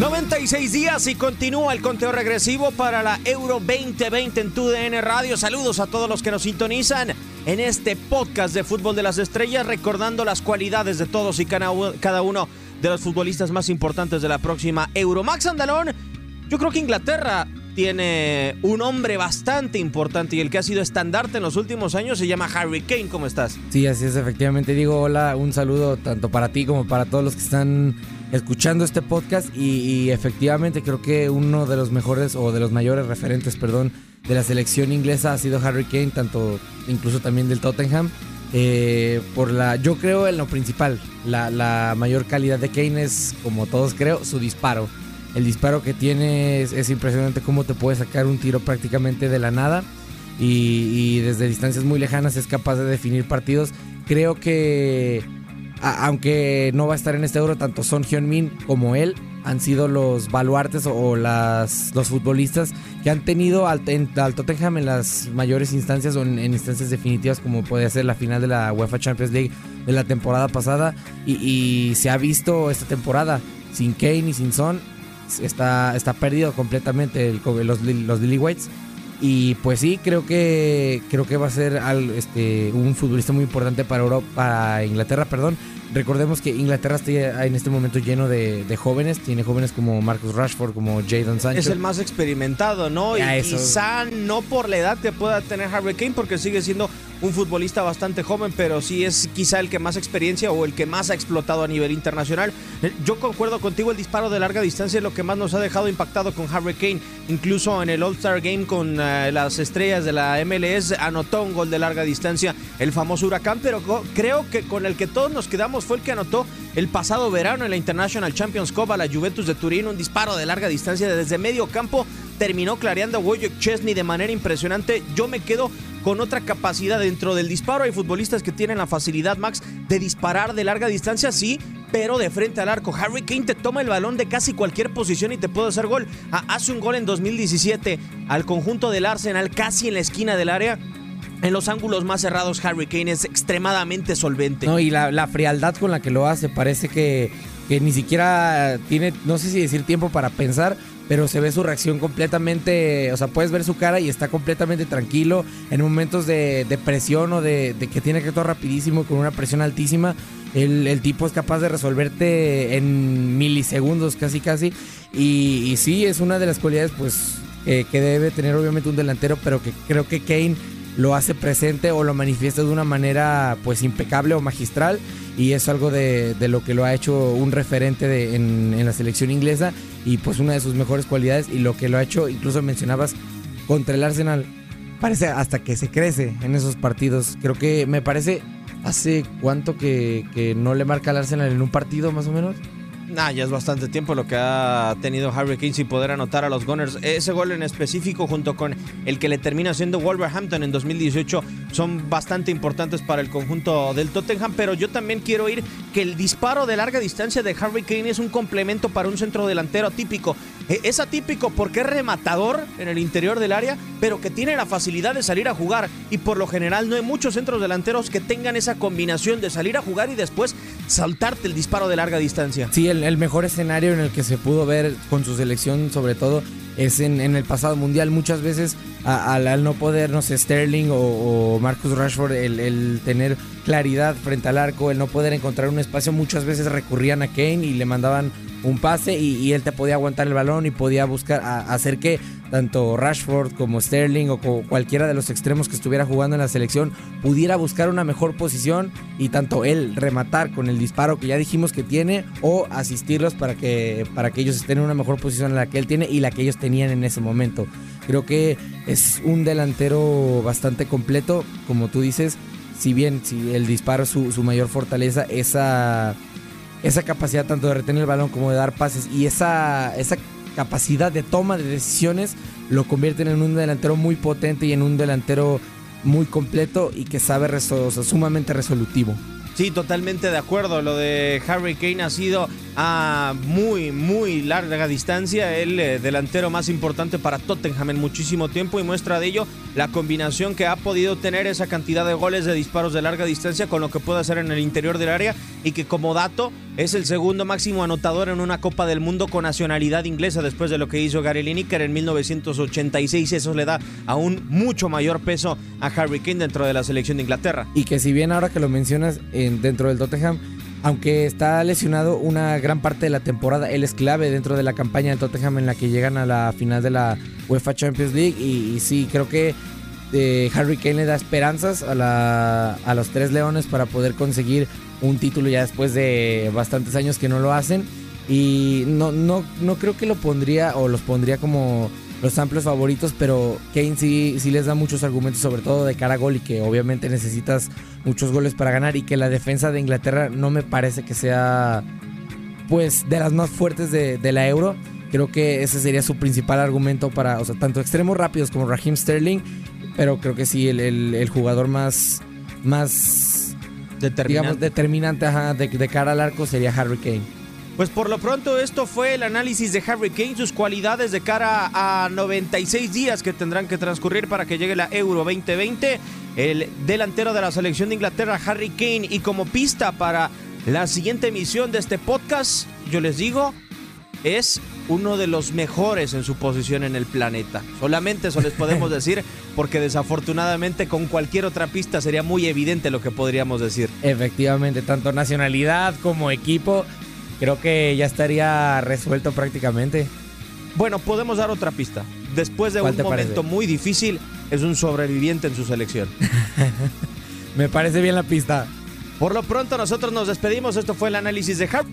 96 días y continúa el conteo regresivo para la Euro 2020 en TUDN Radio. Saludos a todos los que nos sintonizan en este podcast de Fútbol de las Estrellas, recordando las cualidades de todos y cada uno de los futbolistas más importantes de la próxima Euro. Max Andalón, yo creo que Inglaterra tiene un hombre bastante importante y el que ha sido estandarte en los últimos años se llama Harry Kane. ¿Cómo estás? Sí, así es, efectivamente. Digo, hola, un saludo tanto para ti como para todos los que están escuchando este podcast y, efectivamente creo que uno de los mejores o de los mayores referentes, perdón, de la selección inglesa ha sido Harry Kane, tanto incluso también del Tottenham. Eh, por la, yo creo en lo principal, la, la, mayor calidad de Kane es, como todos creo, su disparo. El disparo que tiene es, impresionante cómo te puede sacar un tiro prácticamente de la nada y, y desde distancias muy lejanas es capaz de definir partidos. Creo que aunque no va a estar en este euro, tanto Son Hyun-min como él han sido los baluartes o, las, los futbolistas que han tenido al, Tottenham en las mayores instancias o en, instancias definitivas como puede ser la final de la UEFA Champions League de la temporada pasada. Y, se ha visto esta temporada sin Kane y sin Son está, está perdido completamente los, los Whites y pues sí, creo que creo que va a ser este, un futbolista muy importante para Europa, para Inglaterra, perdón. Recordemos que Inglaterra está en este momento lleno de, jóvenes, tiene jóvenes como Marcus Rashford, como Jadon Sancho. Es el más experimentado, ¿no? Y quizá no por la edad que pueda tener Harry Kane, porque sigue siendo un futbolista bastante joven, pero sí es quizá el que más experiencia o el que más ha explotado a nivel internacional. Eh, yo concuerdo contigo, el disparo de larga distancia es lo que más nos ha dejado impactado con Harry Kane. Incluso en el All-Star Game con eh, las estrellas de la MLS anotó un gol de larga distancia, el famoso huracán, pero creo que con el que todos nos quedamos fue el que anotó el pasado verano en la International Champions Cup a la Juventus de Turín, un disparo de larga distancia desde medio campo terminó clareando a Wojciech Chesney de manera impresionante. Yo me quedo con otra capacidad dentro del disparo. Hay futbolistas que tienen la facilidad, Max, de disparar de larga distancia, sí, pero de frente al arco. Harry Kane te toma el balón de casi cualquier posición y te puede hacer gol. Ah, hace un gol en 2017 al conjunto del Arsenal, casi en la esquina del área. En los ángulos más cerrados, Harry Kane es extremadamente solvente. No, y la, la frialdad con la que lo hace, parece que, que ni siquiera tiene, no sé si decir tiempo para pensar, pero se ve su reacción completamente, o sea, puedes ver su cara y está completamente tranquilo en momentos de, presión o de, que tiene que actuar rapidísimo con una presión altísima. El, tipo es capaz de resolverte en milisegundos casi casi y, sí, es una de las cualidades pues que debe tener obviamente un delantero, pero que creo que Kane lo hace presente o lo manifiesta de una manera pues impecable o magistral y es algo de, lo que lo ha hecho un referente en, la selección inglesa y pues una de sus mejores cualidades y lo que lo ha hecho, incluso mencionabas, contra el Arsenal, parece hasta que se crece en esos partidos. Creo que me parece, hace cuánto que, que no le marca al Arsenal en un partido más o menos. Nah, ya es bastante tiempo lo que ha tenido Harry Kane sin poder anotar a los Gunners. Ese gol en específico, junto con el que le termina siendo Wolverhampton en 2018, son bastante importantes para el conjunto del Tottenham. Pero yo también quiero ir que el disparo de larga distancia de Harry Kane es un complemento para un centro delantero atípico. E, es atípico porque es rematador en el interior del área, pero que tiene la facilidad de salir a jugar. Y por lo general no hay muchos centros delanteros que tengan esa combinación de salir a jugar y después saltarte el disparo de larga distancia. Sí, el mejor escenario en el que se pudo ver con su selección, sobre todo, es en, el pasado mundial. Muchas veces, al, no poder, no sé, Sterling o, Marcus Rashford, el, tener claridad frente al arco, el no poder encontrar un espacio, muchas veces recurrían a Kane y le mandaban un pase y, él te podía aguantar el balón y podía buscar hacer que tanto Rashford como Sterling o cualquiera de los extremos que estuviera jugando en la selección pudiera buscar una mejor posición y tanto él rematar con el disparo que ya dijimos que tiene o asistirlos para que, para que ellos estén en una mejor posición en la que él tiene y la que ellos tenían en ese momento. Creo que es un delantero bastante completo, como tú dices, si bien si el disparo es su, su mayor fortaleza, esa esa capacidad tanto de retener el balón como de dar pases y esa, esa capacidad de toma de decisiones lo convierten en un delantero muy potente y en un delantero muy completo y que sabe, sumamente resolutivo. Sí, totalmente de acuerdo. Lo de Harry Kane ha sido a muy, muy larga distancia, el eh, delantero más importante para Tottenham en muchísimo tiempo y muestra de ello la combinación que ha podido tener esa cantidad de goles de disparos de larga distancia con lo que puede hacer en el interior del área y que como dato es el segundo máximo anotador en una Copa del Mundo con nacionalidad inglesa después de lo que hizo Gary Lineker en 1986. Eso le da aún mucho mayor peso a Harry Kane dentro de la selección de Inglaterra. Y que si bien ahora que lo mencionas en, dentro del Tottenham aunque está lesionado una gran parte de la temporada, él es clave dentro de la campaña del Tottenham en la que llegan a la final de la UEFA Champions League. Y, sí, creo que eh, Harry Kane le da esperanzas a, a los tres leones para poder conseguir un título ya después de bastantes años que no lo hacen. Y no, no, no creo que lo pondría o los pondría como los amplios favoritos, pero Kane sí, sí les da muchos argumentos, sobre todo de cara a gol y que obviamente necesitas muchos goles para ganar y que la defensa de Inglaterra no me parece que sea pues de las más fuertes de, la Euro. Creo que ese sería su principal argumento para, o sea, tanto extremos rápidos como Raheem Sterling, pero creo que sí, el, jugador más, más determinante, determinante de cara al arco sería Harry Kane. Pues por lo pronto esto fue el análisis de Harry Kane, sus cualidades de cara a 96 días que tendrán que transcurrir para que llegue la Euro 2020. El delantero de la selección de Inglaterra, Harry Kane, y como pista para la siguiente emisión de este podcast, yo les digo, es uno de los mejores en su posición en el planeta. Solamente eso les podemos decir, porque desafortunadamente con cualquier otra pista sería muy evidente lo que podríamos decir. Efectivamente, tanto nacionalidad como equipo creo que ya estaría resuelto prácticamente. Bueno, podemos dar otra pista. Después de un momento muy difícil, es un sobreviviente en su selección. Me parece bien la pista. Por lo pronto, nosotros nos despedimos. Esto fue el análisis de Harp.